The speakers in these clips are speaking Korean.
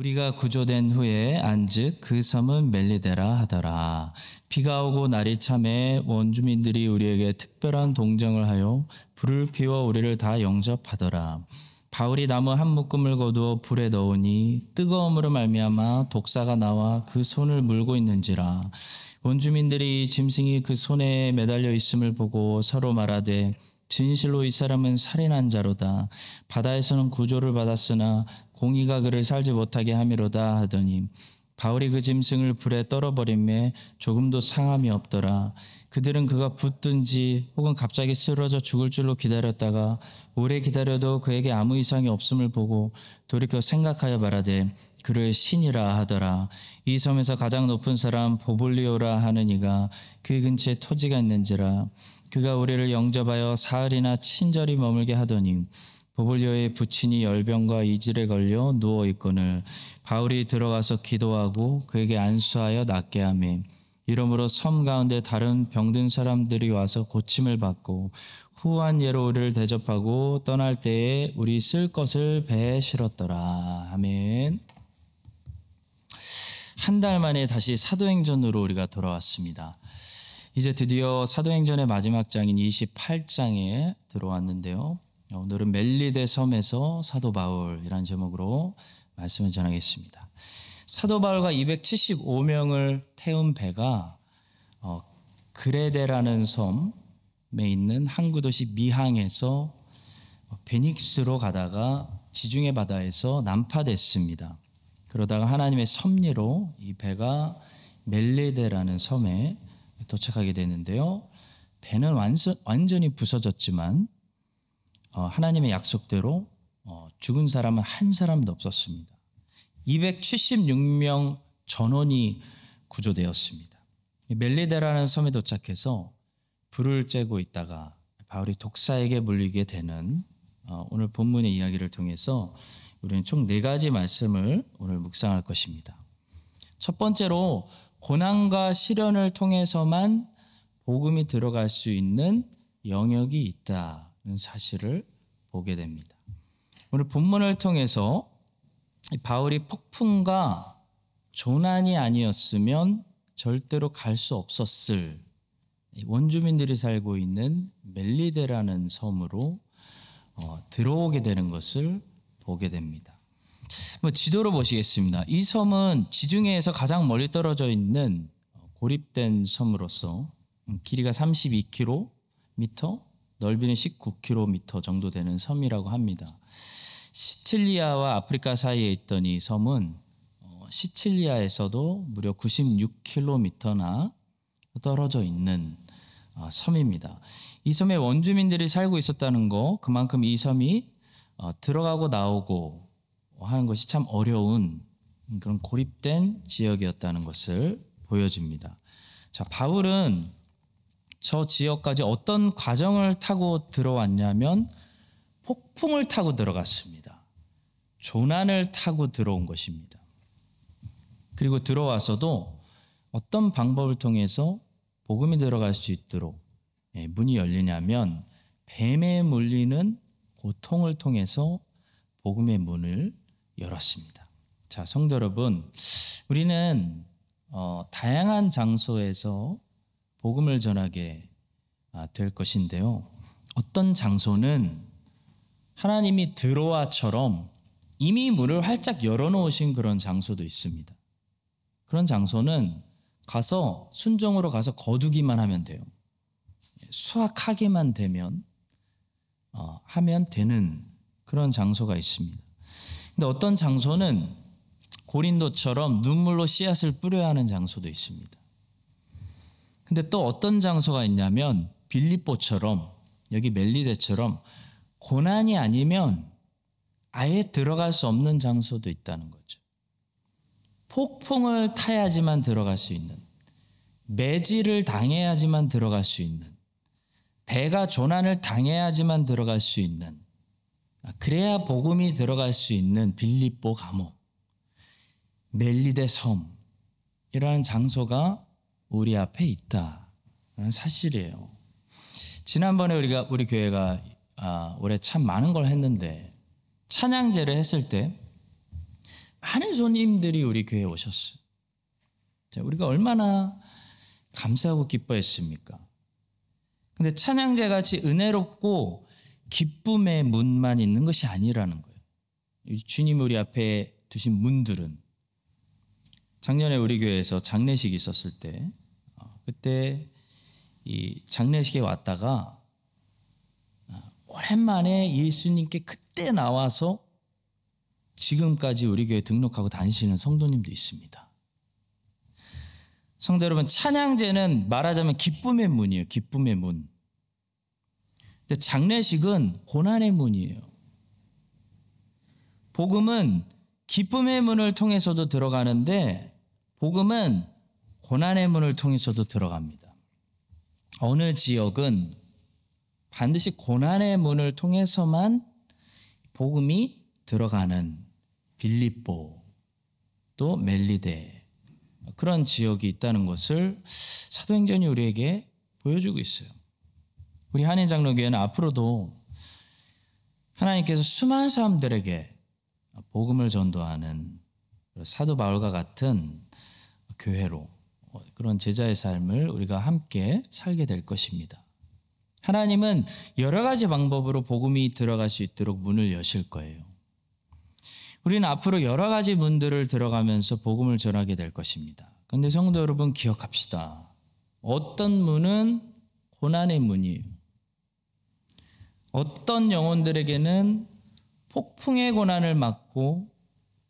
우리가 구조된 후에 안즉 그 섬은 멜리데라 하더라. 비가 오고 날이 참에 원주민들이 우리에게 특별한 동정을 하여 불을 피워 우리를 다 영접하더라. 바울이 나무 한 묶음을 거두어 불에 넣으니 뜨거움으로 말미암아 독사가 나와 그 손을 물고 있는지라. 원주민들이 짐승이 그 손에 매달려 있음을 보고 서로 말하되 진실로 이 사람은 살인한 자로다. 바다에서는 구조를 받았으나 공의가 그를 살지 못하게 함이로다 하더니 바울이 그 짐승을 불에 떨어버림에 조금도 상함이 없더라. 그들은 그가 붙든지 혹은 갑자기 쓰러져 죽을 줄로 기다렸다가 오래 기다려도 그에게 아무 이상이 없음을 보고 돌이켜 생각하여 말하되 그를 신이라 하더라. 이 섬에서 가장 높은 사람 보볼리오라 하는 이가 그 근처에 토지가 있는지라. 그가 우리를 영접하여 사흘이나 친절히 머물게 하더니 보볼리오의 부친이 열병과 이질에 걸려 누워 있거늘 바울이 들어가서 기도하고 그에게 안수하여 낫게 하매 이러므로 섬 가운데 다른 병든 사람들이 와서 고침을 받고 후한 예로 우리를 대접하고 떠날 때에 우리 쓸 것을 배에 실었더라. 아멘. 한 달 만에 다시 사도행전으로 우리가 돌아왔습니다. 이제 드디어 사도행전의 마지막 장인 28장에 들어왔는데요. 오늘은 멜리데 섬에서 사도 바울이라는 제목으로 말씀을 전하겠습니다. 사도 바울과 275명을 태운 배가 어, 그레데라는 섬에 있는 항구 도시 미항에서 베닉스로 가다가 지중해 바다에서 난파됐습니다. 그러다가 하나님의 섭리로 이 배가 멜리데라는 섬에 도착하게 되는데요. 배는 완전, 완전히 부서졌지만 어, 하나님의 약속대로 어, 죽은 사람은 한 사람도 없었습니다. 276명 전원이 구조되었습니다. 멜리데라는 섬에 도착해서 불을 쬐고 있다가 바울이 독사에게 물리게 되는 어, 오늘 본문의 이야기를 통해서 우리는 총 네 가지 말씀을 오늘 묵상할 것입니다. 첫 번째로 고난과 시련을 통해서만 복음이 들어갈 수 있는 영역이 있다는 사실을 보게 됩니다. 오늘 본문을 통해서 바울이 폭풍과 조난이 아니었으면 절대로 갈 수 없었을 원주민들이 살고 있는 멜리데라는 섬으로 어, 들어오게 되는 것을 보게 됩니다. 뭐 지도로 보시겠습니다. 이 섬은 지중해에서 가장 멀리 떨어져 있는 고립된 섬으로서 길이가 32km, 넓이는 19km 정도 되는 섬이라고 합니다. 시칠리아와 아프리카 사이에 있던 이 섬은 어, 시칠리아에서도 무려 96km나 떨어져 있는 어, 섬입니다. 이 섬에 원주민들이 살고 있었다는 거, 그만큼 이 섬이 어, 들어가고 나오고 하는 것이 참 어려운 그런 고립된 지역이었다는 것을 보여줍니다. 자, 바울은 저 지역까지 어떤 과정을 타고 들어왔냐면 폭풍을 타고 들어갔습니다. 조난을 타고 들어온 것입니다. 그리고 들어와서도 어떤 방법을 통해서 복음이 들어갈 수 있도록 예, 문이 열리냐면 뱀에 물리는 고통을 통해서 복음의 문을 열었습니다. 자, 성도 여러분, 우리는 어, 다양한 장소에서 복음을 전하게 아, 될 것인데요. 어떤 장소는 하나님이 들어와처럼 이미 문을 활짝 열어놓으신 그런 장소도 있습니다. 그런 장소는 가서 순종으로 가서 거두기만 하면 돼요. 수확하게만 되면 어, 하면 되는 그런 장소가 있습니다. 근데 어떤 장소는 고린도처럼 눈물로 씨앗을 뿌려야 하는 장소도 있습니다. 근데 또 어떤 장소가 있냐면 빌립보처럼 여기 멜리데처럼 고난이 아니면 아예 들어갈 수 없는 장소도 있다는 거죠. 폭풍을 타야지만 들어갈 수 있는, 매질을 당해야지만 들어갈 수 있는, 배가 조난을 당해야지만 들어갈 수 있는, 그래야 복음이 들어갈 수 있는 빌립보 감옥, 멜리데 섬이라는 장소가 우리 앞에 있다는 사실이에요. 지난번에 우리가 우리 교회가 아, 올해 참 많은 걸 했는데 찬양제를 했을 때 많은 손님들이 우리 교회에 오셨어요. 자, 우리가 얼마나 감사하고 기뻐했습니까? 근데 찬양제 같이 은혜롭고 기쁨의 문만 있는 것이 아니라는 거예요. 주님 우리 앞에 두신 문들은 작년에 우리 교회에서 장례식이 있었을 때 어, 그때 이 장례식에 왔다가 어, 오랜만에 예수님께 그때 나와서 지금까지 우리 교회 등록하고 다니시는 성도님도 있습니다. 성도 여러분, 찬양제는 말하자면 기쁨의 문이에요. 기쁨의 문. 근데 장례식은 고난의 문이에요. 복음은 기쁨의 문을 통해서도 들어가는데 복음은 고난의 문을 통해서도 들어갑니다. 어느 지역은 반드시 고난의 문을 통해서만 복음이 들어가는 빌립보 또 멜리데 그런 지역이 있다는 것을 사도행전이 우리에게 보여주고 있어요. 우리 한인 장로교회는 앞으로도 하나님께서 수많은 사람들에게 복음을 전도하는 사도 바울과 같은 교회로 그런 제자의 삶을 우리가 함께 살게 될 것입니다. 하나님은 여러 가지 방법으로 복음이 들어갈 수 있도록 문을 여실 거예요. 우리는 앞으로 여러 가지 문들을 들어가면서 복음을 전하게 될 것입니다. 그런데 성도 여러분 기억합시다. 어떤 문은 고난의 문이에요. 어떤 영혼들에게는 폭풍의 고난을 맞고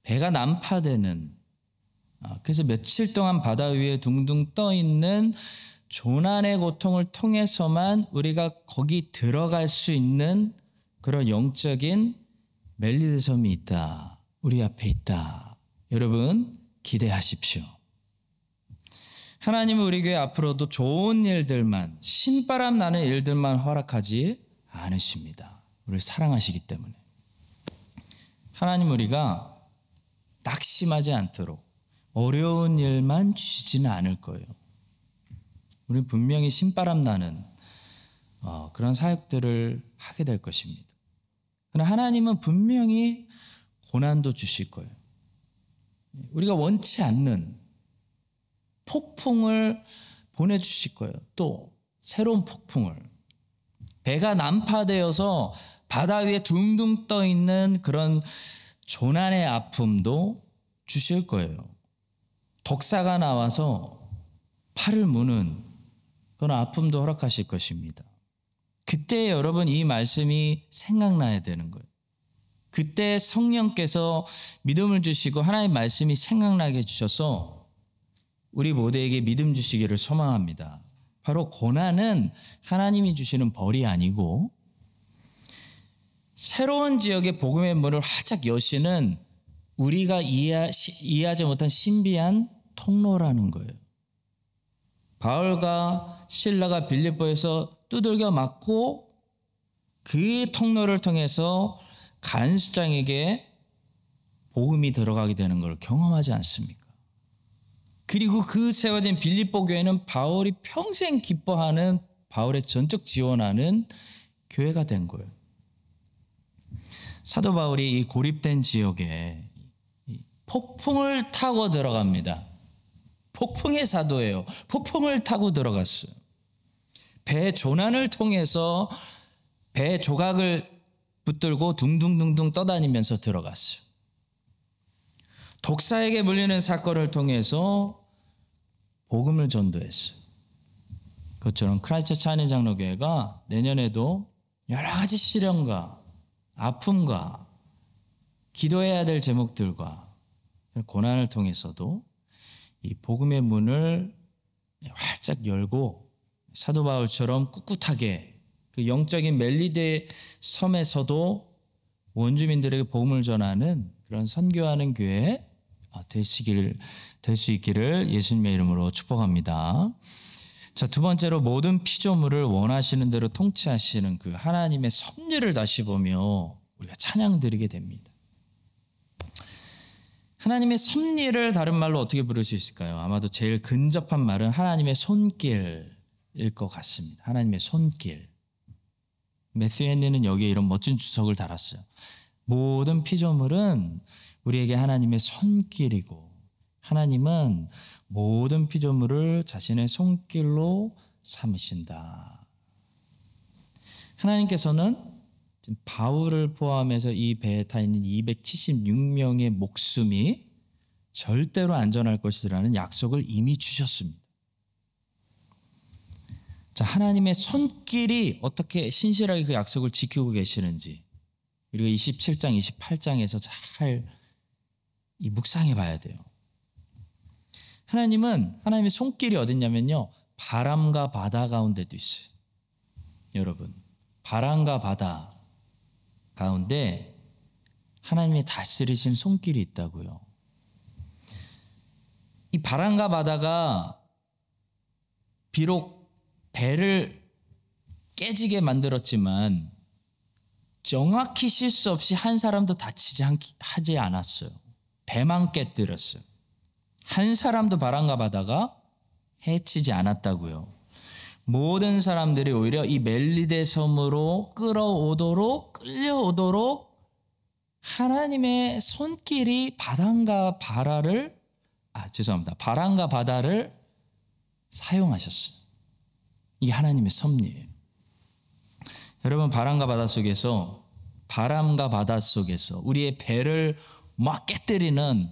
배가 난파되는 아, 그래서 며칠 동안 바다 위에 둥둥 떠 있는 조난의 고통을 통해서만 우리가 거기 들어갈 수 있는 그런 영적인 멜리드 섬이 있다. 우리 앞에 있다. 여러분 기대하십시오. 하나님은 우리 교회 앞으로도 좋은 일들만 신바람 나는 일들만 허락하지 않으십니다. 우리를 사랑하시기 때문에. 하나님 우리가 낙심하지 않도록 어려운 일만 주시지는 않을 거예요. 우리는 분명히 신바람 나는 어, 그런 사역들을 하게 될 것입니다. 그러나 하나님은 분명히 고난도 주실 거예요. 우리가 원치 않는 폭풍을 보내주실 거예요. 또 새로운 폭풍을. 배가 난파되어서 바다 위에 둥둥 떠 있는 그런 조난의 아픔도 주실 거예요. 독사가 나와서 팔을 무는 그런 아픔도 허락하실 것입니다. 그때 여러분 이 말씀이 생각나야 되는 거예요. 그때 성령께서 믿음을 주시고 하나님의 말씀이 생각나게 해주셔서 우리 모두에게 믿음 주시기를 소망합니다. 바로 고난은 하나님이 주시는 벌이 아니고 새로운 지역의 복음의 문을 활짝 여시는 우리가 이해, 이해하지 못한 신비한 통로라는 거예요. 바울과 신라가 빌립보에서 두들겨 맞고 그 통로를 통해서 간수장에게 복음이 들어가게 되는 걸 경험하지 않습니까? 그리고 그 세워진 빌립보 교회는 바울이 평생 기뻐하는 바울의 전적 지원하는 교회가 된 거예요. 사도 바울이 이 고립된 지역에 폭풍을 타고 들어갑니다. 폭풍의 사도예요. 폭풍을 타고 들어갔어요. 배 조난을 통해서 배 조각을 붙들고 둥둥둥둥 떠다니면서 들어갔어요. 독사에게 물리는 사건을 통해서 복음을 전도했어요. 그것처럼 크라이처 차니 장로교회가 내년에도 여러 가지 시련과 아픔과 기도해야 될 제목들과 고난을 통해서도 이 복음의 문을 활짝 열고 사도 바울처럼 꿋꿋하게 그 영적인 멜리데 섬에서도 원주민들에게 복음을 전하는 그런 선교하는 교회 되시길 될수 있기를 예수님의 이름으로 축복합니다. 자, 두 번째로 모든 피조물을 원하시는 대로 통치하시는 그 하나님의 섭리를 다시 보며 우리가 찬양 드리게 됩니다. 하나님의 섭리를 다른 말로 어떻게 부를 수 있을까요? 아마도 제일 근접한 말은 하나님의 손길일 것 같습니다. 하나님의 손길. 매튜 헨리는 여기에 이런 멋진 주석을 달았어요. 모든 피조물은 우리에게 하나님의 손길이고 하나님은 모든 피조물을 자신의 손길로 삼으신다. 하나님께서는 바울을 포함해서 이 배에 타 있는 276명의 목숨이 절대로 안전할 것이라는 약속을 이미 주셨습니다. 자, 하나님의 손길이 어떻게 신실하게 그 약속을 지키고 계시는지 우리가 27장, 28장에서 잘 이 묵상해 봐야 돼요. 하나님은 하나님의 손길이 어딨냐면요. 바람과 바다 가운데도 있어요. 여러분, 바람과 바다 가운데 하나님의 다스리신 손길이 있다고요. 이 바람과 바다가 비록 배를 깨지게 만들었지만 정확히 실수 없이 한 사람도 다치지 하지 않았어요. 배만 깨뜨렸어요. 한 사람도 바람과 바다가 해치지 않았다고요. 모든 사람들이 오히려 이 멜리데 섬으로 끌어오도록 끌려오도록 하나님의 손길이 바람과 바다를 아 죄송합니다. 바람과 바다를 사용하셨어요. 이게 하나님의 섭리예요. 여러분 바람과 바다 속에서 바람과 바다 속에서 우리의 배를 막 깨뜨리는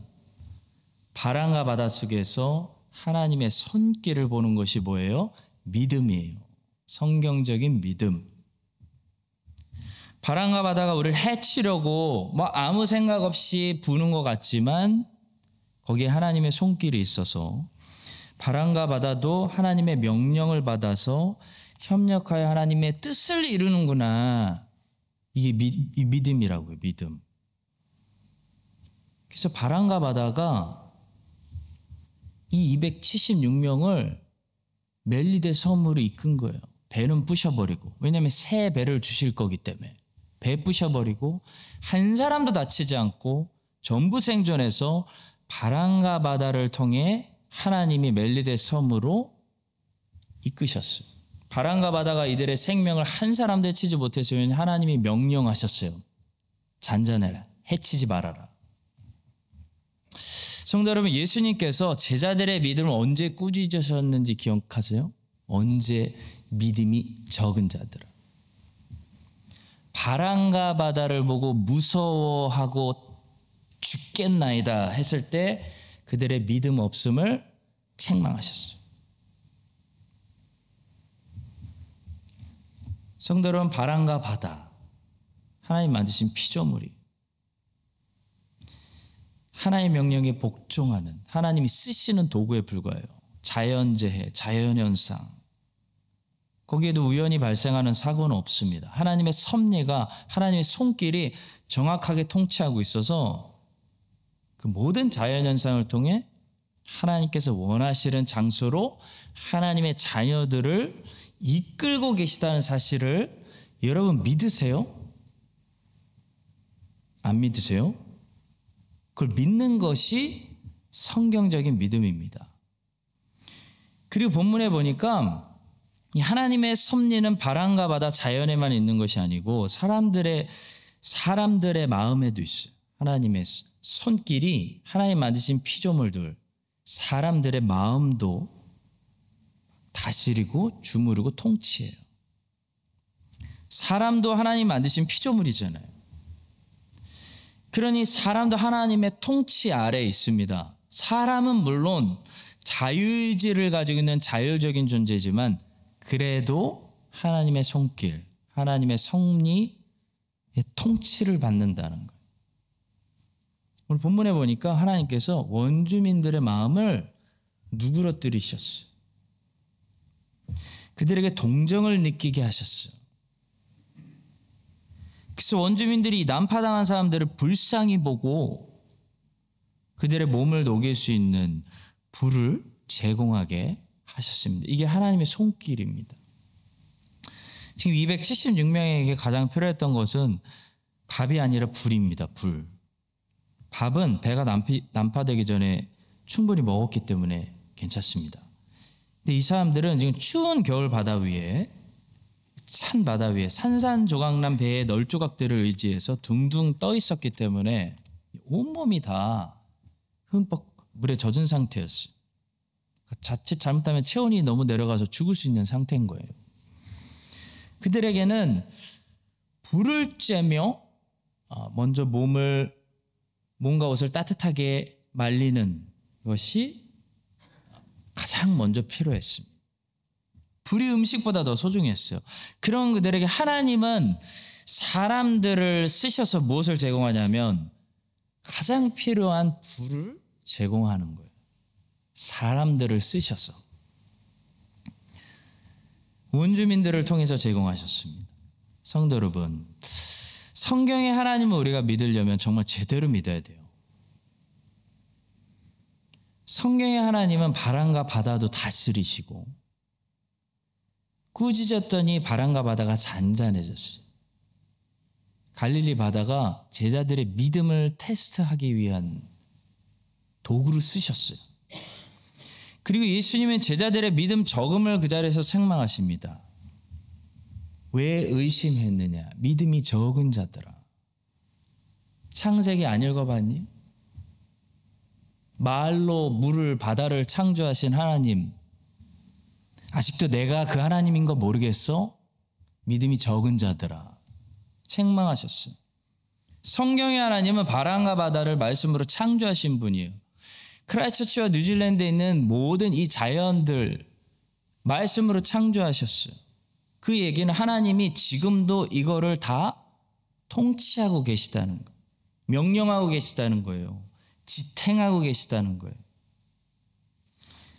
바람과 바다 속에서 하나님의 손길을 보는 것이 뭐예요? 믿음이에요. 성경적인 믿음. 바람과 바다가 우리를 해치려고 뭐 아무 생각 없이 부는 것 같지만 거기에 하나님의 손길이 있어서 바람과 바다도 하나님의 명령을 받아서 협력하여 하나님의 뜻을 이루는구나. 이게 미, 믿음이라고요, 믿음. 그래서 바람과 바다가 이 276명을 멜리데 섬으로 이끈 거예요. 배는 부셔버리고. 왜냐하면 새 배를 주실 거기 때문에. 배 부셔버리고 한 사람도 다치지 않고 전부 생존해서 바람과 바다를 통해 하나님이 멜리데 섬으로 이끄셨어요. 바람과 바다가 이들의 생명을 한 사람도 해치지 못했으면 하나님이 명령하셨어요. 잔잔해라. 해치지 말아라. 성도 여러분, 예수님께서 제자들의 믿음을 언제 꾸짖으셨는지 기억하세요? 언제 믿음이 적은 자들. 바람과 바다를 보고 무서워하고 죽겠나이다 했을 때 그들의 믿음 없음을 책망하셨어요. 성도 여러분, 바람과 바다, 하나님 만드신 피조물이 하나의 명령에 복종하는 하나님이 쓰시는 도구에 불과해요. 자연재해, 자연현상. 거기에도 우연히 발생하는 사고는 없습니다. 하나님의 섭리가 하나님의 손길이 정확하게 통치하고 있어서 그 모든 자연현상을 통해 하나님께서 원하시는 장소로 하나님의 자녀들을 이끌고 계시다는 사실을 여러분 믿으세요? 안 믿으세요? 그걸 믿는 것이 성경적인 믿음입니다. 그리고 본문에 보니까 하나님의 섭리는 바람과 바다 자연에만 있는 것이 아니고 사람들의 사람들의 마음에도 있어요. 하나님의 손길이 하나님 만드신 피조물들 사람들의 마음도 다스리고 주무르고 통치해요. 사람도 하나님 만드신 피조물이잖아요. 그러니 사람도 하나님의 통치 아래에 있습니다. 사람은 물론 자유의지를 가지고 있는 자율적인 존재지만 그래도 하나님의 손길, 하나님의 성리의 통치를 받는다는 거예요. 오늘 본문에 보니까 하나님께서 원주민들의 마음을 누그러뜨리셨어요. 그들에게 동정을 느끼게 하셨어요. 그래서 원주민들이 난파당한 사람들을 불쌍히 보고 그들의 몸을 녹일 수 있는 불을 제공하게 하셨습니다. 이게 하나님의 손길입니다. 지금 276명에게 가장 필요했던 것은 밥이 아니라 불입니다. 불. 밥은 배가 난피, 난파되기 전에 충분히 먹었기 때문에 괜찮습니다. 근데 이 사람들은 지금 추운 겨울 바다 위에 산 바다 위에 산산조각난 배의 널조각들을 의지해서 둥둥 떠 있었기 때문에 온몸이 다 흠뻑 물에 젖은 상태였어요. 자칫 잘못하면 체온이 너무 내려가서 죽을 수 있는 상태인 거예요. 그들에게는 불을 쬐며 어, 먼저 몸을 몸과 옷을 따뜻하게 말리는 것이 가장 먼저 필요했습니다. 불이 음식보다 더 소중했어요. 그런 그들에게 하나님은 사람들을 쓰셔서 무엇을 제공하냐면 가장 필요한 불을 제공하는 거예요. 사람들을 쓰셔서 원주민들을 통해서 제공하셨습니다. 성도 여러분, 성경의 하나님을 우리가 믿으려면 정말 제대로 믿어야 돼요. 성경의 하나님은 바람과 바다도 다스리시고 꾸짖었더니 바람과 바다가 잔잔해졌어요. 갈릴리 바다가 제자들의 믿음을 테스트하기 위한 도구를 쓰셨어요. 그리고 예수님은 제자들의 믿음 적음을 그 자리에서 책망하십니다. 왜 의심했느냐? 믿음이 적은 자들아. 창세기 안 읽어봤니? 말로 물을 바다를 창조하신 하나님. 아직도 내가 그 하나님인 거 모르겠어? 믿음이 적은 자들아. 책망하셨어요. 성경의 하나님은 바람과 바다를 말씀으로 창조하신 분이에요. 크라이처치와 뉴질랜드에 있는 모든 이 자연들 말씀으로 창조하셨어요. 그 얘기는 하나님이 지금도 이거를 다 통치하고 계시다는 거. 명령하고 계시다는 거예요. 지탱하고 계시다는 거예요.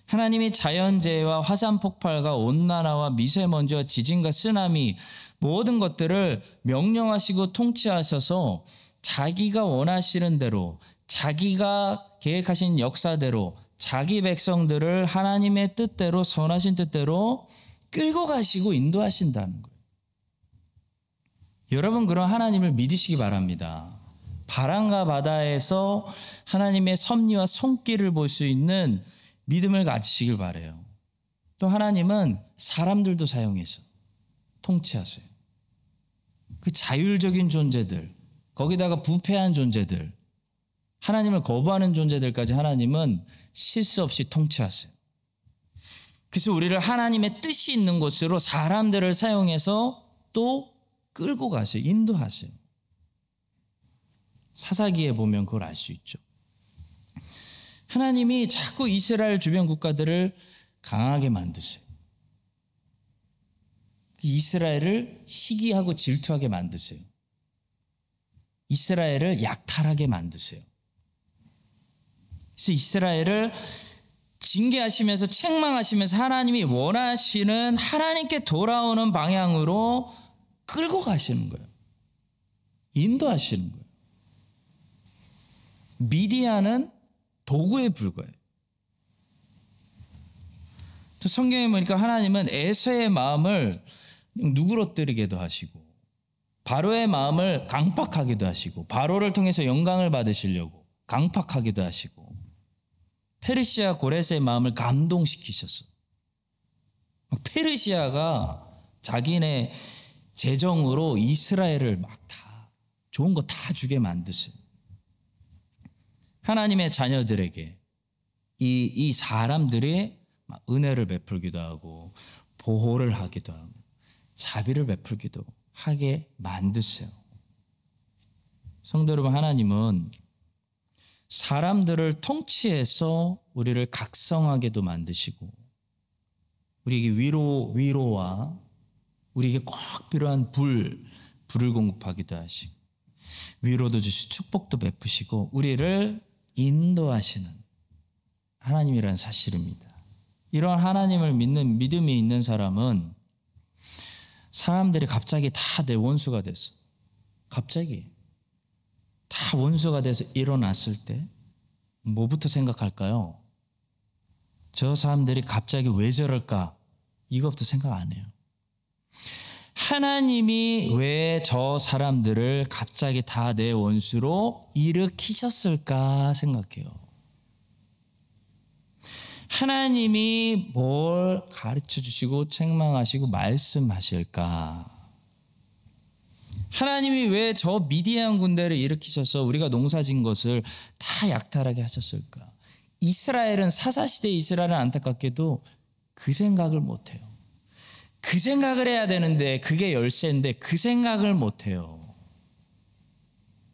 하나님이 자연재해와 화산 폭발과 온난화와 미세먼지와 지진과 쓰나미 모든 것들을 명령하시고 통치하셔서 자기가 원하시는 대로 자기가 계획하신 역사대로 자기 백성들을 하나님의 뜻대로 선하신 뜻대로 끌고 가시고 인도하신다는 거예요. 여러분 그런 하나님을 믿으시기 바랍니다. 바람과 바다에서 하나님의 섭리와 손길을 볼 수 있는 믿음을 가지시길 바래요. 또 하나님은 사람들도 사용해서 통치하세요. 그 자율적인 존재들, 거기다가 부패한 존재들, 하나님을 거부하는 존재들까지 하나님은 실수 없이 통치하세요. 그래서 우리를 하나님의 뜻이 있는 곳으로 사람들을 사용해서 또 끌고 가세요. 인도하세요. 사사기에 보면 그걸 알 수 있죠. 하나님이 자꾸 이스라엘 주변 국가들을 강하게 만드세요. 이스라엘을 시기하고 질투하게 만드세요. 이스라엘을 약탈하게 만드세요. 그래서 이스라엘을 징계하시면서 책망하시면서 하나님이 원하시는 하나님께 돌아오는 방향으로 끌고 가시는 거예요. 인도하시는 거예요. 미디아는 도구에 불과해요. 또 성경에 보니까 하나님은 에서의 마음을 누그러뜨리게도 하시고 바로의 마음을 강팍하기도 하시고 바로를 통해서 영광을 받으시려고 강팍하기도 하시고 페르시아 고레스의 마음을 감동시키셨어. 페르시아가 자기네 재정으로 이스라엘을 막 다 좋은 거 다 주게 만드세요. 하나님의 자녀들에게 이, 이 사람들이 은혜를 베풀기도 하고 보호를 하기도 하고 자비를 베풀기도 하게 만드세요. 성도 여러분, 하나님은 사람들을 통치해서 우리를 각성하게도 만드시고 우리에게 위로 위로와 우리에게 꼭 필요한 불 불을 공급하기도 하시고 위로도 주시고 축복도 베푸시고 우리를 인도하시는 하나님이라는 사실입니다. 이런 하나님을 믿는 믿음이 있는 사람은 사람들이 갑자기 다 내 원수가 됐어. 갑자기 다 원수가 돼서 일어났을 때 뭐부터 생각할까요? 저 사람들이 갑자기 왜 저럴까? 이것부터 생각 안 해요. 하나님이 왜 저 사람들을 갑자기 다 내 원수로 일으키셨을까 생각해요. 하나님이 뭘 가르쳐 주시고 책망하시고 말씀하실까? 하나님이 왜 저 미디안 군대를 일으키셔서 우리가 농사진 것을 다 약탈하게 하셨을까? 이스라엘은 사사시대 이스라엘은 안타깝게도 그 생각을 못해요. 그 생각을 해야 되는데 그게 열쇠인데 그 생각을 못 해요.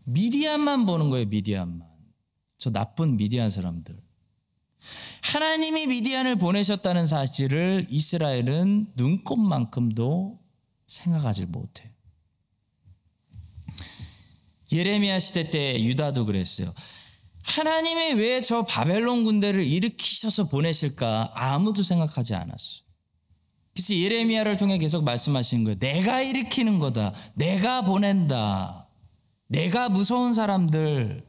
미디안만 보는 거예요. 미디안만. 저 나쁜 미디안 사람들. 하나님이 미디안을 보내셨다는 사실을 이스라엘은 눈꼽만큼도 생각하지 못해요. 예레미야 시대 때 유다도 그랬어요. 하나님이 왜 저 바벨론 군대를 일으키셔서 보내실까 아무도 생각하지 않았어. 그래서 예레미야를 통해 계속 말씀하시는 거예요. 내가 일으키는 거다. 내가 보낸다. 내가 무서운 사람들,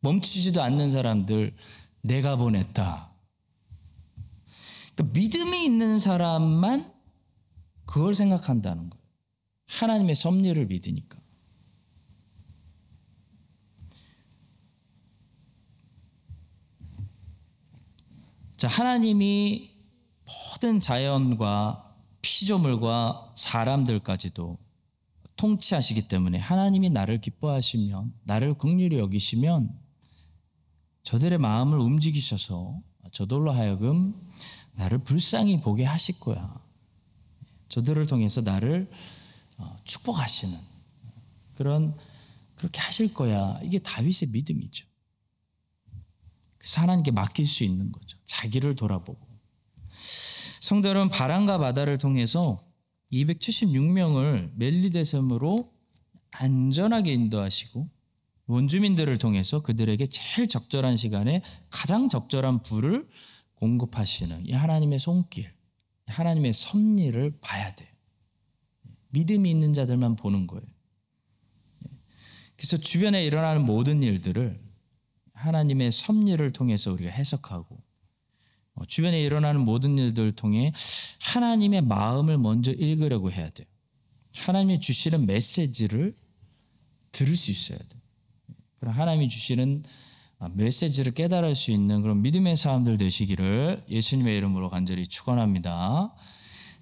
멈추지도 않는 사람들, 내가 보냈다. 그러니까 믿음이 있는 사람만 그걸 생각한다는 거예요. 하나님의 섭리를 믿으니까. 자, 하나님이 모든 자연과 피조물과 사람들까지도 통치하시기 때문에 하나님이 나를 기뻐하시면 나를 극률히 여기시면 저들의 마음을 움직이셔서 저들로 하여금 나를 불쌍히 보게 하실 거야. 저들을 통해서 나를 어, 축복하시는 그런 그렇게 하실 거야. 이게 다윗의 믿음이죠. 그래서 하나님께 맡길 수 있는 거죠. 자기를 돌아보고. 성도 여러분, 바람과 바다를 통해서 276명을 멜리데섬으로 안전하게 인도하시고 원주민들을 통해서 그들에게 제일 적절한 시간에 가장 적절한 불을 공급하시는 이 하나님의 손길, 하나님의 섭리를 봐야 돼요. 믿음이 있는 자들만 보는 거예요. 그래서 주변에 일어나는 모든 일들을 하나님의 섭리를 통해서 우리가 해석하고 어, 주변에 일어나는 모든 일들을 통해 하나님의 마음을 먼저 읽으려고 해야 돼요. 하나님이 주시는 메시지를 들을 수 있어야 돼요. 그럼 하나님이 주시는 메시지를 깨달을 수 있는 그런 믿음의 사람들 되시기를 예수님의 이름으로 간절히 축원합니다.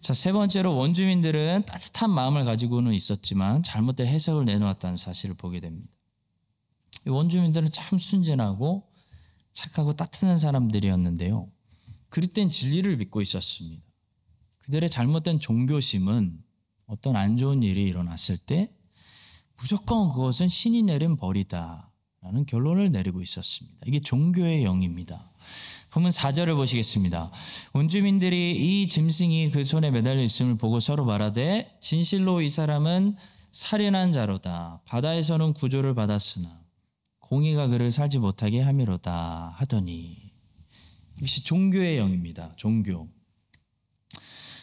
자, 세 번째로 원주민들은 따뜻한 마음을 가지고는 있었지만 잘못된 해석을 내놓았다는 사실을 보게 됩니다. 원주민들은 참 순진하고 착하고 따뜻한 사람들이었는데요. 땐 진리를 믿고 있었습니다. 그들의 잘못된 종교심은 어떤 안 좋은 일이 일어났을 때 무조건 그것은 신이 내린 벌이다. 라는 결론을 내리고 있었습니다. 이게 종교의 영입니다. 보면 4절을 보시겠습니다. 원주민들이 이 짐승이 그 손에 매달려 있음을 보고 서로 말하되 진실로 이 사람은 살인한 자로다. 바다에서는 구조를 받았으나 공의가 그를 살지 못하게 함이로다 하더니 이것이 종교의 영입니다. 종교.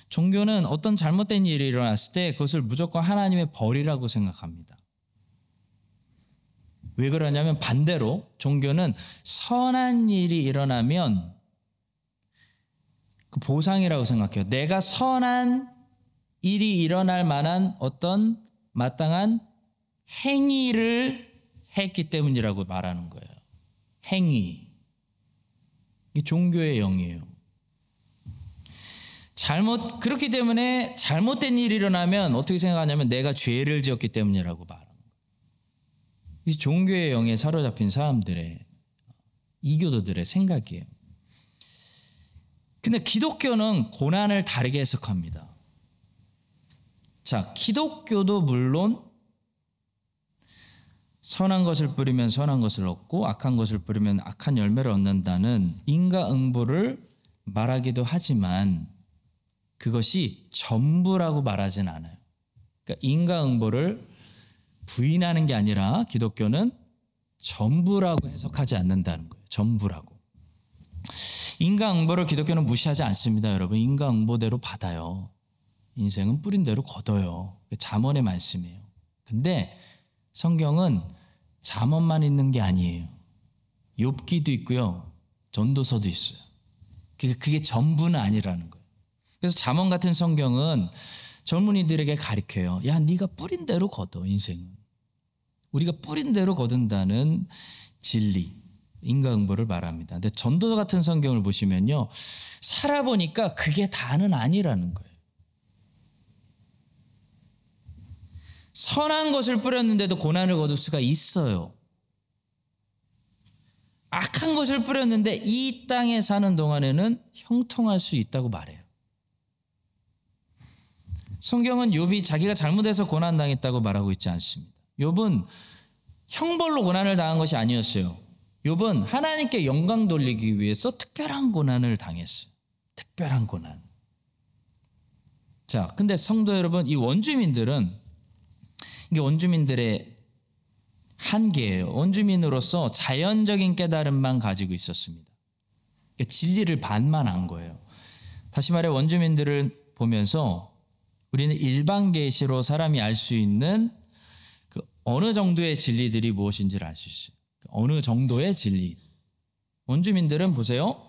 종교는 어떤 잘못된 일이 일어났을 때 그것을 무조건 하나님의 벌이라고 생각합니다. 왜 그러냐면 반대로 종교는 선한 일이 일어나면 그 보상이라고 생각해요. 내가 선한 일이 일어날 만한 어떤 마땅한 행위를 했기 때문이라고 말하는 거예요. 행위. 이 종교의 영이에요. 잘못 그렇기 때문에 잘못된 일이 일어나면 어떻게 생각하냐면 내가 죄를 지었기 때문이라고 말하는 거예요. 이 종교의 영에 사로잡힌 사람들의 이교도들의 생각이에요. 근데 기독교는 고난을 다르게 해석합니다. 자, 기독교도 물론 선한 것을 뿌리면 선한 것을 얻고 악한 것을 뿌리면 악한 열매를 얻는다는 인과응보를 말하기도 하지만 그것이 전부라고 말하진 않아요. 그러니까 인과응보를 부인하는 게 아니라 기독교는 전부라고 해석하지 않는다는 거예요. 전부라고. 인과응보를 기독교는 무시하지 않습니다, 여러분. 인과응보대로 받아요. 인생은 뿌린 대로 걷어요. 잠언의 말씀이에요. 근데 성경은 잠언만 있는 게 아니에요. 욥기도 있고요. 전도서도 있어요. 그게 전부는 아니라는 거예요. 그래서 잠언 같은 성경은 젊은이들에게 가르쳐요. 야, 네가 뿌린 대로 걷어 인생은. 우리가 뿌린 대로 거둔다는 진리, 인과응보를 말합니다. 근데 전도서 같은 성경을 보시면요. 살아보니까 그게 다는 아니라는 거예요. 선한 것을 뿌렸는데도 고난을 거둘 수가 있어요. 악한 것을 뿌렸는데 이 땅에 사는 동안에는 형통할 수 있다고 말해요. 성경은 욥이 자기가 잘못해서 고난 당했다고 말하고 있지 않습니다. 욥은 형벌로 고난을 당한 것이 아니었어요. 욥은 하나님께 영광 돌리기 위해서 특별한 고난을 당했어요. 특별한 고난. 자, 근데 성도 여러분, 이 원주민들은 이게 원주민들의 한계예요. 원주민으로서 자연적인 깨달음만 가지고 있었습니다. 그러니까 진리를 반만 안 거예요. 다시 말해 원주민들을 보면서 우리는 일반 계시로 사람이 알 수 있는 그 어느 정도의 진리들이 무엇인지를 알 수 있어요. 어느 정도의 진리. 원주민들은 보세요.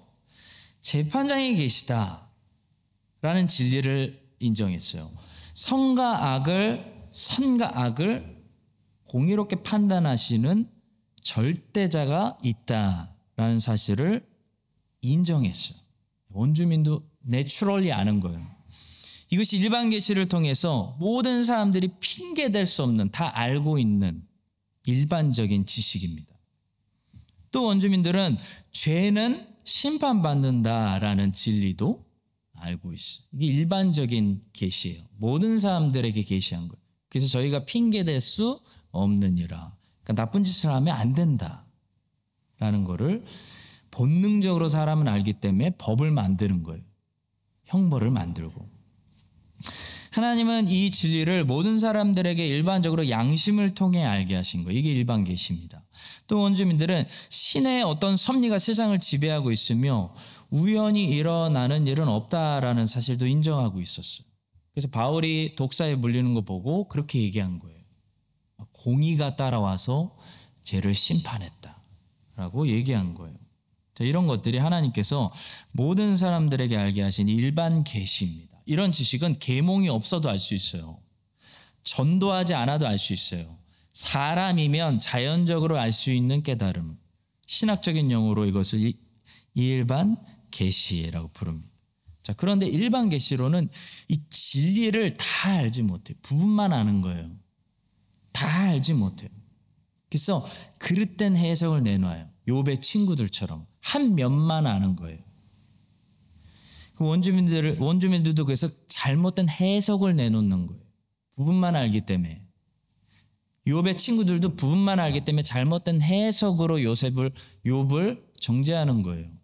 재판장이 계시다라는 진리를 인정했어요. 선과 악을 선과 악을 공의롭게 판단하시는 절대자가 있다라는 사실을 인정했어요. 원주민도 내추럴리 아는 거예요. 이것이 일반 계시를 통해서 모든 사람들이 핑계 댈수 없는 다 알고 있는 일반적인 지식입니다. 또 원주민들은 죄는 심판받는다라는 진리도 알고 있어요. 이게 일반적인 계시예요. 모든 사람들에게 계시한 거예요. 그래서 저희가 핑계 댈 수 없느니라. 그러니까 나쁜 짓을 하면 안 된다 라는 거를 본능적으로 사람은 알기 때문에 법을 만드는 거예요. 형벌을 만들고. 하나님은 이 진리를 모든 사람들에게 일반적으로 양심을 통해 알게 하신 거예요. 이게 일반 계시입니다. 또 원주민들은 신의 어떤 섭리가 세상을 지배하고 있으며 우연히 일어나는 일은 없다라는 사실도 인정하고 있었어요. 그래서 바울이 독사에 물리는 거 보고 그렇게 얘기한 거예요. 공의가 따라와서 죄를 심판했다 라고 얘기한 거예요. 자, 이런 것들이 하나님께서 모든 사람들에게 알게 하신 일반 계시입니다. 이런 지식은 계몽이 없어도 알 수 있어요. 전도하지 않아도 알 수 있어요. 사람이면 자연적으로 알 수 있는 깨달음. 신학적인 용어로 이것을 일반 계시라고 부릅니다. 자, 그런데 일반 계시로는 이 진리를 다 알지 못해요. 부분만 아는 거예요. 다 알지 못해요. 그래서 그릇된 해석을 내놔요. 욥의 친구들처럼 한 면만 아는 거예요. 그 원주민들 원주민들도 그래서 잘못된 해석을 내놓는 거예요. 부분만 알기 때문에 욥의 친구들도 부분만 알기 때문에 잘못된 해석으로 요셉을 욥을 정죄하는 거예요.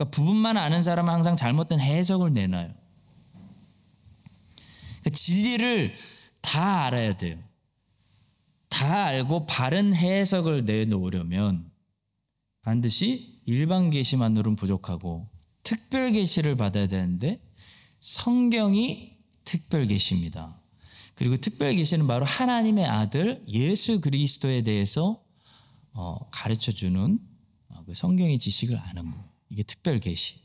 그러니까 부분만 아는 사람은 항상 잘못된 해석을 내놔요. 그러니까 진리를 다 알아야 돼요. 다 알고 바른 해석을 내놓으려면 반드시 일반 계시만으로는 부족하고 특별 계시를 받아야 되는데 성경이 특별 계시입니다. 그리고 특별 계시는 바로 하나님의 아들 예수 그리스도에 대해서 어, 가르쳐 주는 어, 그 성경의 지식을 아는 거예요. 이게 특별 계시.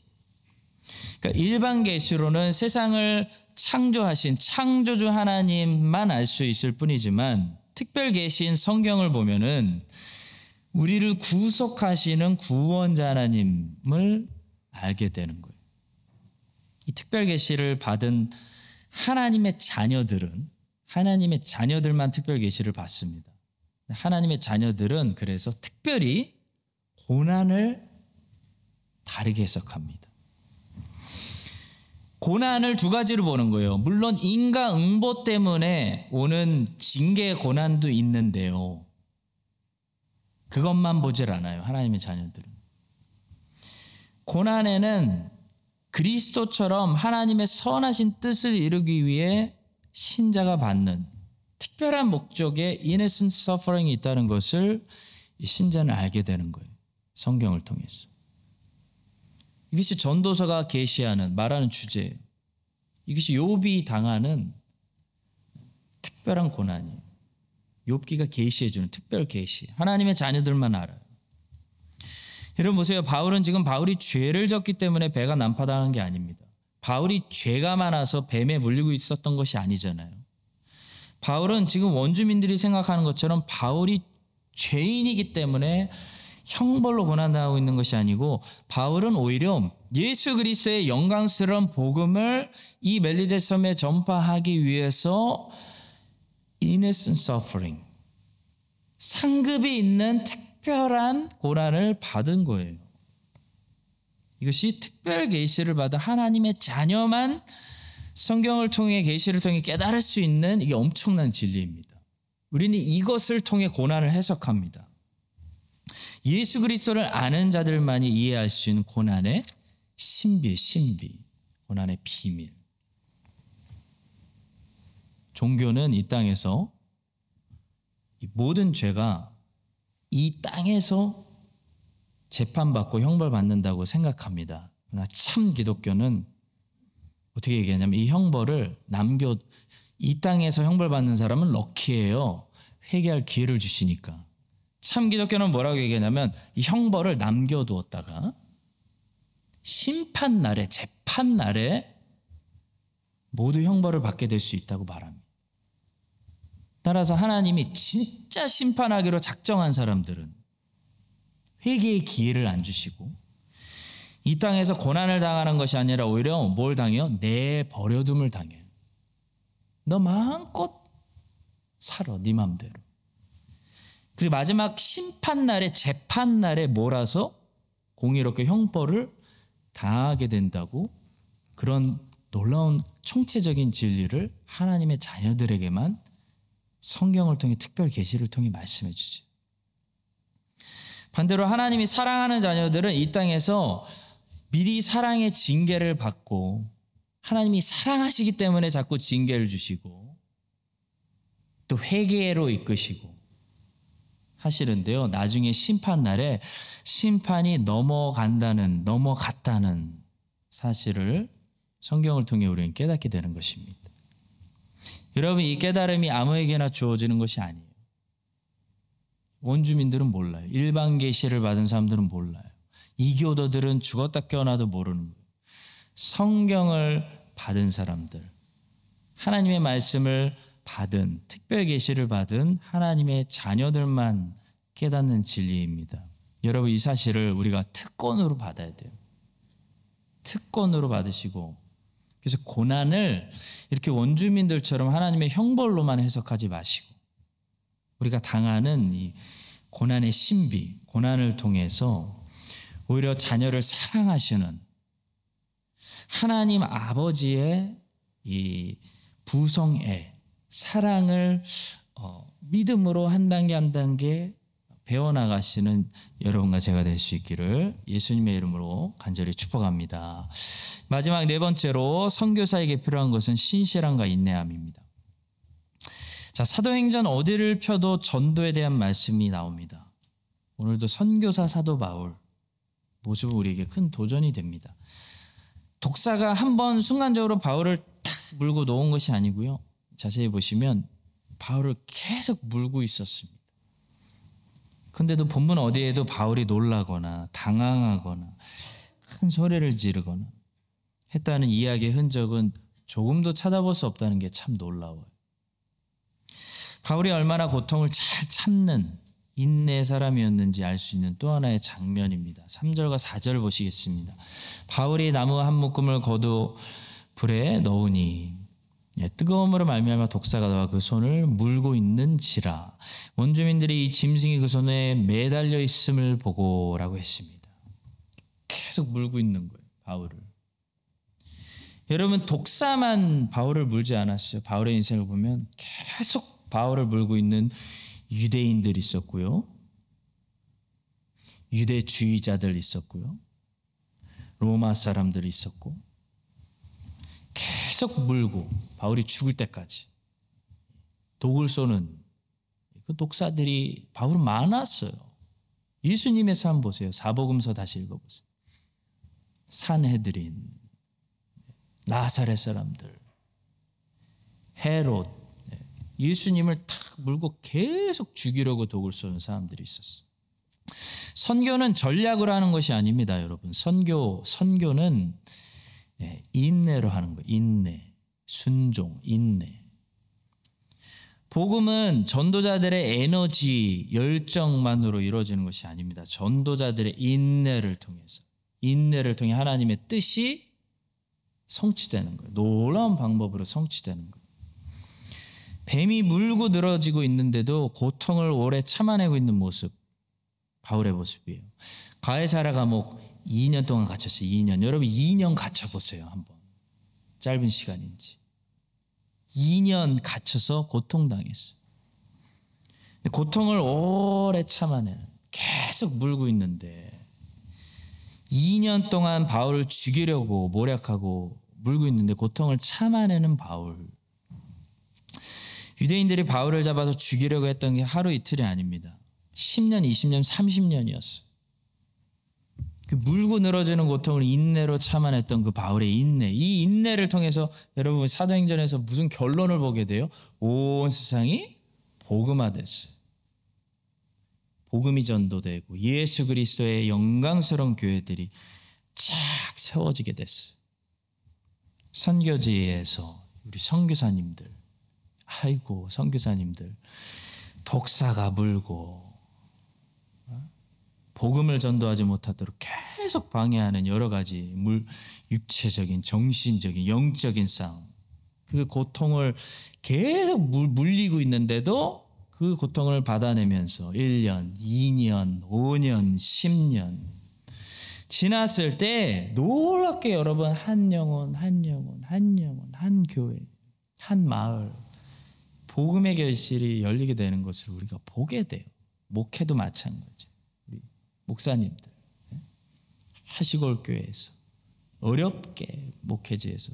그러니까 일반 계시로는 세상을 창조하신 창조주 하나님만 알 수 있을 뿐이지만 특별 계시인 성경을 보면은 우리를 구속하시는 구원자 하나님을 알게 되는 거예요. 이 특별 계시를 받은 하나님의 자녀들은 하나님의 자녀들만 특별 계시를 받습니다. 하나님의 자녀들은 그래서 특별히 고난을 다르게 해석합니다. 고난을 두 가지로 보는 거예요. 물론 인과 응보 때문에 오는 징계 고난도 있는데요. 그것만 보질 않아요. 하나님의 자녀들은. 고난에는 그리스도처럼 하나님의 선하신 뜻을 이루기 위해 신자가 받는 특별한 목적의 innocent suffering이 있다는 것을 신자는 알게 되는 거예요. 성경을 통해서. 이것이 전도서가 계시하는 말하는 주제예요. 이것이 욥이 당하는 특별한 고난이에요. 욥기가 계시해 주는 특별 계시. 하나님의 자녀들만 알아요. 여러분 보세요. 바울은 지금 바울이 죄를 졌기 때문에 배가 난파당한 게 아닙니다. 바울이 죄가 많아서 뱀에 물리고 있었던 것이 아니잖아요. 바울은 지금 원주민들이 생각하는 것처럼 바울이 죄인이기 때문에 형벌로 고난당하고 있는 것이 아니고 바울은 오히려 예수 그리스도의 영광스러운 복음을 이 멜리제 섬에 전파하기 위해서 innocent suffering. 상급이 있는 특별한 고난을 받은 거예요. 이것이 특별 계시를 받은 하나님의 자녀만 성경을 통해 계시를 통해 깨달을 수 있는 이게 엄청난 진리입니다. 우리는 이것을 통해 고난을 해석합니다. 예수 그리스도를 아는 자들만이 이해할 수 있는 고난의 신비, 신비, 고난의 비밀. 종교는 이 땅에서 이 모든 죄가 이 땅에서 재판받고 형벌받는다고 생각합니다. 그러나 참 기독교는 어떻게 얘기하냐면 이 형벌을 남겨 이 땅에서 형벌받는 사람은 럭키예요. 회개할 기회를 주시니까. 참 기독교는 뭐라고 얘기하냐면 이 형벌을 남겨두었다가 심판 날에 재판 날에 모두 형벌을 받게 될 수 있다고 말합니다. 따라서 하나님이 진짜 심판하기로 작정한 사람들은 회개의 기회를 안 주시고 이 땅에서 고난을 당하는 것이 아니라 오히려 뭘 당해요? 내 버려둠을 당해요. 너 마음껏 살아 네 맘대로. 그리고 마지막 심판 날에 재판 날에 몰아서 공의롭게 형벌을 당하게 된다고 그런 놀라운 총체적인 진리를 하나님의 자녀들에게만 성경을 통해 특별 계시를 통해 말씀해 주죠. 반대로 하나님이 사랑하는 자녀들은 이 땅에서 미리 사랑의 징계를 받고 하나님이 사랑하시기 때문에 자꾸 징계를 주시고 또 회개로 이끄시고 하시는데요. 나중에 심판 날에 심판이 넘어간다는 넘어갔다는 사실을 성경을 통해 우리는 깨닫게 되는 것입니다. 여러분 이 깨달음이 아무에게나 주어지는 것이 아니에요. 원주민들은 몰라요. 일반 계시를 받은 사람들은 몰라요. 이교도들은 죽었다 깨어나도 모르는 거예요. 성경을 받은 사람들, 하나님의 말씀을 받은 특별 계시를 받은 하나님의 자녀들만 깨닫는 진리입니다. 여러분 이 사실을 우리가 특권으로 받아야 돼요. 특권으로 받으시고 그래서 고난을 이렇게 원주민들처럼 하나님의 형벌로만 해석하지 마시고 우리가 당하는 이 고난의 신비, 고난을 통해서 오히려 자녀를 사랑하시는 하나님 아버지의 이 부성애, 사랑을 어, 믿음으로 한 단계 한 단계 배워나가시는 여러분과 제가 될 수 있기를 예수님의 이름으로 간절히 축복합니다. 마지막 네 번째로 선교사에게 필요한 것은 신실함과 인내함입니다. 자, 사도행전 어디를 펴도 전도에 대한 말씀이 나옵니다. 오늘도 선교사 사도 바울 모습은 우리에게 큰 도전이 됩니다. 독사가 한 번 순간적으로 바울을 탁 물고 놓은 것이 아니고요. 자세히 보시면 바울을 계속 물고 있었습니다. 근데도 본문 어디에도 바울이 놀라거나 당황하거나 큰 소리를 지르거나 했다는 이야기의 흔적은 조금도 찾아볼 수 없다는 게 참 놀라워요. 바울이 얼마나 고통을 잘 참는 인내 사람이었는지 알 수 있는 또 하나의 장면입니다. 3절과 4절 보시겠습니다. 바울이 나무 한 묶음을 거두 불에 넣으니 예, 뜨거움으로 말미암아 독사가 나와 그 손을 물고 있는지라 원주민들이 이 짐승이 그 손에 매달려 있음을 보고라고 했습니다. 계속 물고 있는 거예요. 바울을. 여러분 독사만 바울을 물지 않았어요. 바울의 인생을 보면 계속 바울을 물고 있는 유대인들이 있었고요. 유대주의자들 있었고요. 로마 사람들이 있었고 계속 물고 바울이 죽을 때까지 독을 쏘는 그 독사들이 바울은 많았어요. 예수님의 삶 보세요. 사복음서 다시 읽어보세요. 산헤드린, 나사렛 사람들, 헤롯, 예수님을 탁 물고 계속 죽이려고 독을 쏘는 사람들이 있었어요. 선교는 전략으로 하는 것이 아닙니다, 여러분. 선교, 선교는 예, 인내로 하는 거예요. 인내, 순종, 인내. 복음은 전도자들의 에너지, 열정만으로 이루어지는 것이 아닙니다. 전도자들의 인내를 통해서, 인내를 통해 하나님의 뜻이 성취되는 거예요. 놀라운 방법으로 성취되는 거예요. 뱀이 물고 늘어지고 있는데도 고통을 오래 참아내고 있는 모습. 바울의 모습이에요. 가해사라 감옥 2년 동안 갇혔어요. 2년. 여러분 2년 갇혀보세요. 한번. 짧은 시간인지. 2년 갇혀서 고통당했어요. 고통을 오래 참아내는 계속 물고 있는데 2년 동안 바울을 죽이려고 모략하고 물고 있는데 고통을 참아내는 바울. 유대인들이 바울을 잡아서 죽이려고 했던 게 하루 이틀이 아닙니다. 10년, 20년, 30년이었어요. 그 물고 늘어지는 고통을 인내로 참아냈던 그 바울의 인내. 이 인내를 통해서 여러분 사도행전에서 무슨 결론을 보게 돼요? 온 세상이 복음화됐어요. 복음이 전도되고 예수 그리스도의 영광스러운 교회들이 쫙 세워지게 됐어요. 선교지에서 우리 선교사님들, 아이고 선교사님들, 독사가 물고 복음을 전도하지 못하도록 계속 방해하는 여러 가지 물 육체적인, 정신적인, 영적인 싸움, 그 고통을 계속 물리고 있는데도 그 고통을 받아내면서 1년, 2년, 5년, 10년 지났을 때 놀랍게 여러분 한 영혼, 한 영혼, 한 영혼, 한 교회, 한 마을 복음의 결실이 열리게 되는 것을 우리가 보게 돼요. 목회도 마찬가지. 목사님들 하시골 교회에서 어렵게 목회지에서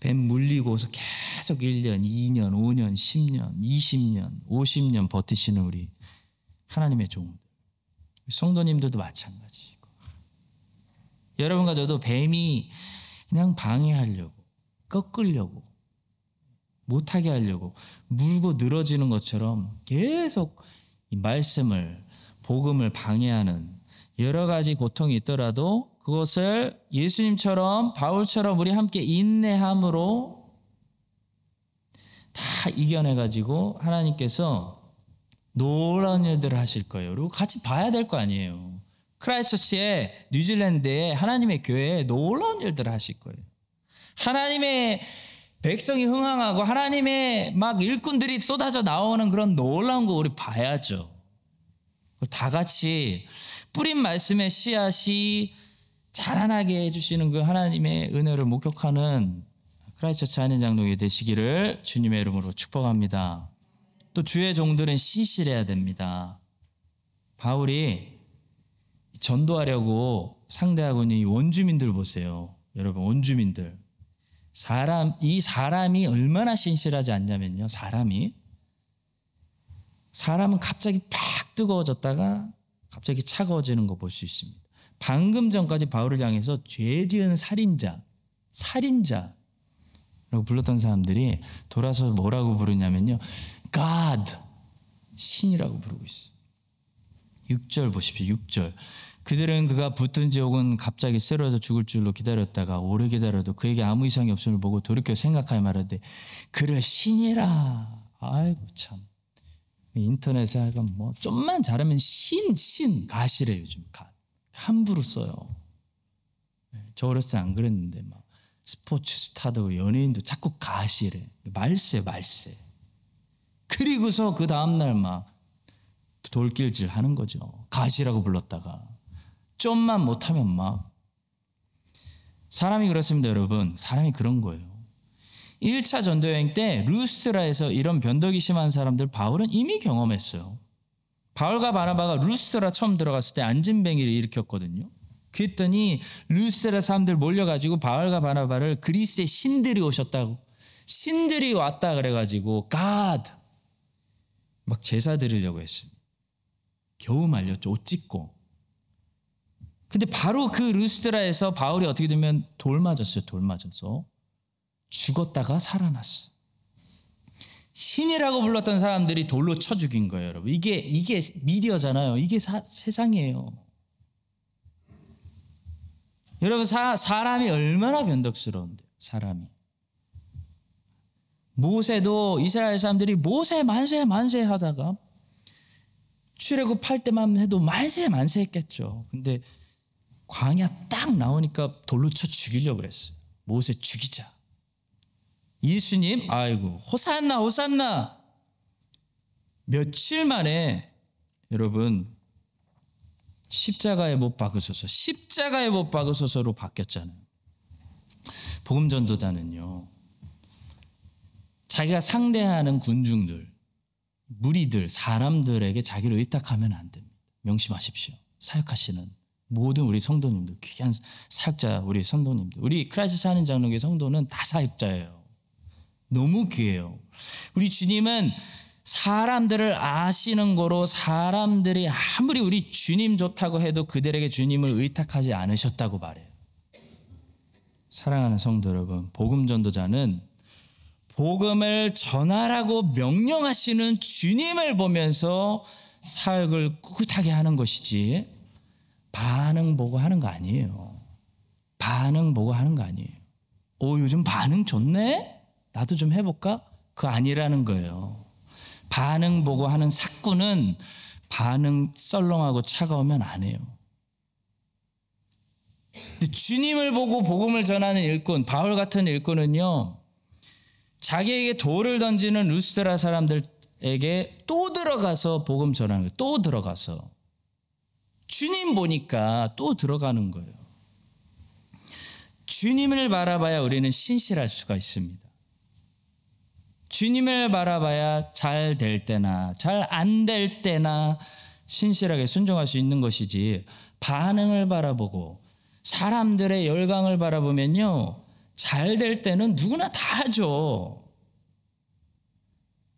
뱀 물리고서 계속 1년, 2년, 5년, 10년, 20년, 50년 버티시는 우리 하나님의 종들. 성도님들도 마찬가지고. 여러분과 저도 뱀이 그냥 방해하려고, 꺾으려고, 못하게 하려고, 물고 늘어지는 것처럼 계속 이 말씀을, 복음을 방해하는 여러 가지 고통이 있더라도 그것을 예수님처럼 바울처럼 우리 함께 인내함으로 다 이겨내가지고 하나님께서 놀라운 일들을 하실 거예요. 그리고 같이 봐야 될 거 아니에요. 크라이스처치에 뉴질랜드에 하나님의 교회에 놀라운 일들을 하실 거예요. 하나님의 백성이 흥황하고 하나님의 막 일꾼들이 쏟아져 나오는 그런 놀라운 거 우리 봐야죠. 다 같이 뿌린 말씀의 씨앗이 자라나게 해주시는 그 하나님의 은혜를 목격하는 크라이처치 한인 장로에 되시기를 주님의 이름으로 축복합니다. 또 주의 종들은 신실해야 됩니다. 바울이 전도하려고 상대하고 있는 이 원주민들 보세요. 여러분 원주민들 사람 이 사람이 얼마나 신실하지 않냐면요. 사람이 사람은 갑자기 팍 뜨거워졌다가 갑자기 차가워지는 거 볼 수 있습니다. 방금 전까지 바울을 향해서 죄 지은 살인자, 살인자라고 불렀던 사람들이 돌아서 뭐라고 부르냐면요. God, 신이라고 부르고 있어요. 6절 보십시오. 6절. 그들은 그가 붙든지 혹은 갑자기 쓰러져 죽을 줄로 기다렸다가 오래 기다려도 그에게 아무 이상이 없음을 보고 돌이켜 생각하여 말하되 그를 신이라. 아이고 참. 인터넷에 하여간 뭐 좀만 잘하면 신, 신, 가시래 요즘 가. 함부로 써요. 저 어렸을 때 안 그랬는데 막 스포츠 스타도 연예인도 자꾸 가시래. 말세 말세. 그리고서 그 다음날 막 돌길질 하는 거죠. 가시라고 불렀다가. 좀만 못하면 막. 사람이 그렇습니다, 여러분. 사람이 그런 거예요. 1차 전도 여행 때 루스라에서 이런 변덕이 심한 사람들 바울은 이미 경험했어요. 바울과 바나바가 루스라 처음 들어갔을 때 안진뱅이를 일으켰거든요. 그랬더니 루스라 사람들 몰려가지고 바울과 바나바를 그리스의 신들이 오셨다고 신들이 왔다 그래가지고 God 막 제사 드리려고 했습니다. 겨우 말렸죠. 옷 찢고. 근데 바로 그 루스드라에서 바울이 어떻게 되면 돌 맞았어요. 돌 맞아서 죽었다가 살아났어. 신이라고 불렀던 사람들이 돌로 쳐 죽인 거예요, 여러분. 이게 이게 미디어잖아요. 이게 사, 세상이에요. 여러분 사, 사람이 얼마나 변덕스러운데 사람이. 모세도 이스라엘 사람들이 모세 만세 만세 하다가 출애굽할 때만 해도 만세 만세 했겠죠. 근데 광야 딱 나오니까 돌로 쳐 죽이려고 그랬어요. 모세 죽이자. 예수님, 아이고, 호산나, 호산나. 며칠 만에 여러분 십자가에 못 박으소서, 십자가에 못 박으소서로 바뀌었잖아요. 복음 전도자는요. 자기가 상대하는 군중들, 무리들, 사람들에게 자기를 의탁하면 안 됩니다. 명심하십시오. 사역하시는 모든 우리 성도님들, 귀한 사역자 우리 성도님들, 우리 크라이스트 사는 장로교 성도는 다 사역자예요. 너무 귀해요. 우리 주님은 사람들을 아시는 거로 사람들이 아무리 우리 주님 좋다고 해도 그들에게 주님을 의탁하지 않으셨다고 말해요. 사랑하는 성도 여러분, 복음 전도자는 복음을 전하라고 명령하시는 주님을 보면서 사역을 꿋꿋하게 하는 것이지 반응 보고 하는 거 아니에요. 반응 보고 하는 거 아니에요. 오, 요즘 반응 좋네? 나도 좀 해볼까? 그거 아니라는 거예요. 반응 보고 하는 사꾸는 반응 썰렁하고 차가우면 안 해요. 주님을 보고 복음을 전하는 일꾼, 바울 같은 일꾼은요, 자기에게 돌을 던지는 루스드라 사람들에게 또 들어가서 복음 전하는 거예요. 또 들어가서. 주님 보니까 또 들어가는 거예요. 주님을 바라봐야 우리는 신실할 수가 있습니다. 주님을 바라봐야 잘 될 때나 잘 안 될 때나 신실하게 순종할 수 있는 것이지 반응을 바라보고 사람들의 열광을 바라보면요 잘 될 때는 누구나 다 하죠.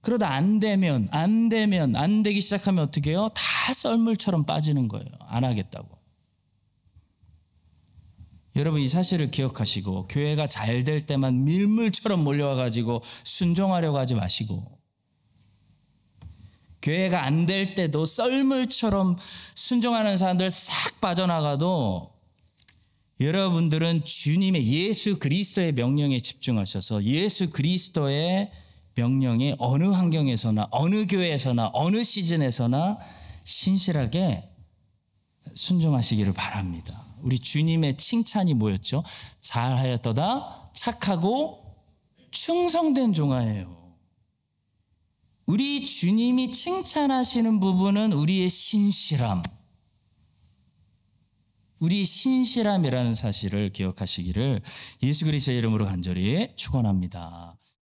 그러다 안 되면 안 되면 안 되기 시작하면 어떻게 해요? 다 썰물처럼 빠지는 거예요. 안 하겠다고. 여러분 이 사실을 기억하시고 교회가 잘 될 때만 밀물처럼 몰려와 가지고 순종하려고 하지 마시고 교회가 안 될 때도 썰물처럼 순종하는 사람들 싹 빠져나가도 여러분들은 주님의 예수 그리스도의 명령에 집중하셔서 예수 그리스도의 명령에 어느 환경에서나 어느 교회에서나 어느 시즌에서나 신실하게 순종하시기를 바랍니다. 우리 주님의 칭찬이 뭐였죠? 잘하였도다 착하고 충성된 종아예요. 우리 주님이 칭찬하시는 부분은 우리의 신실함. 우리의 신실함이라는 사실을 기억하시기를 예수 그리스도의 이름으로 간절히 축원합니다.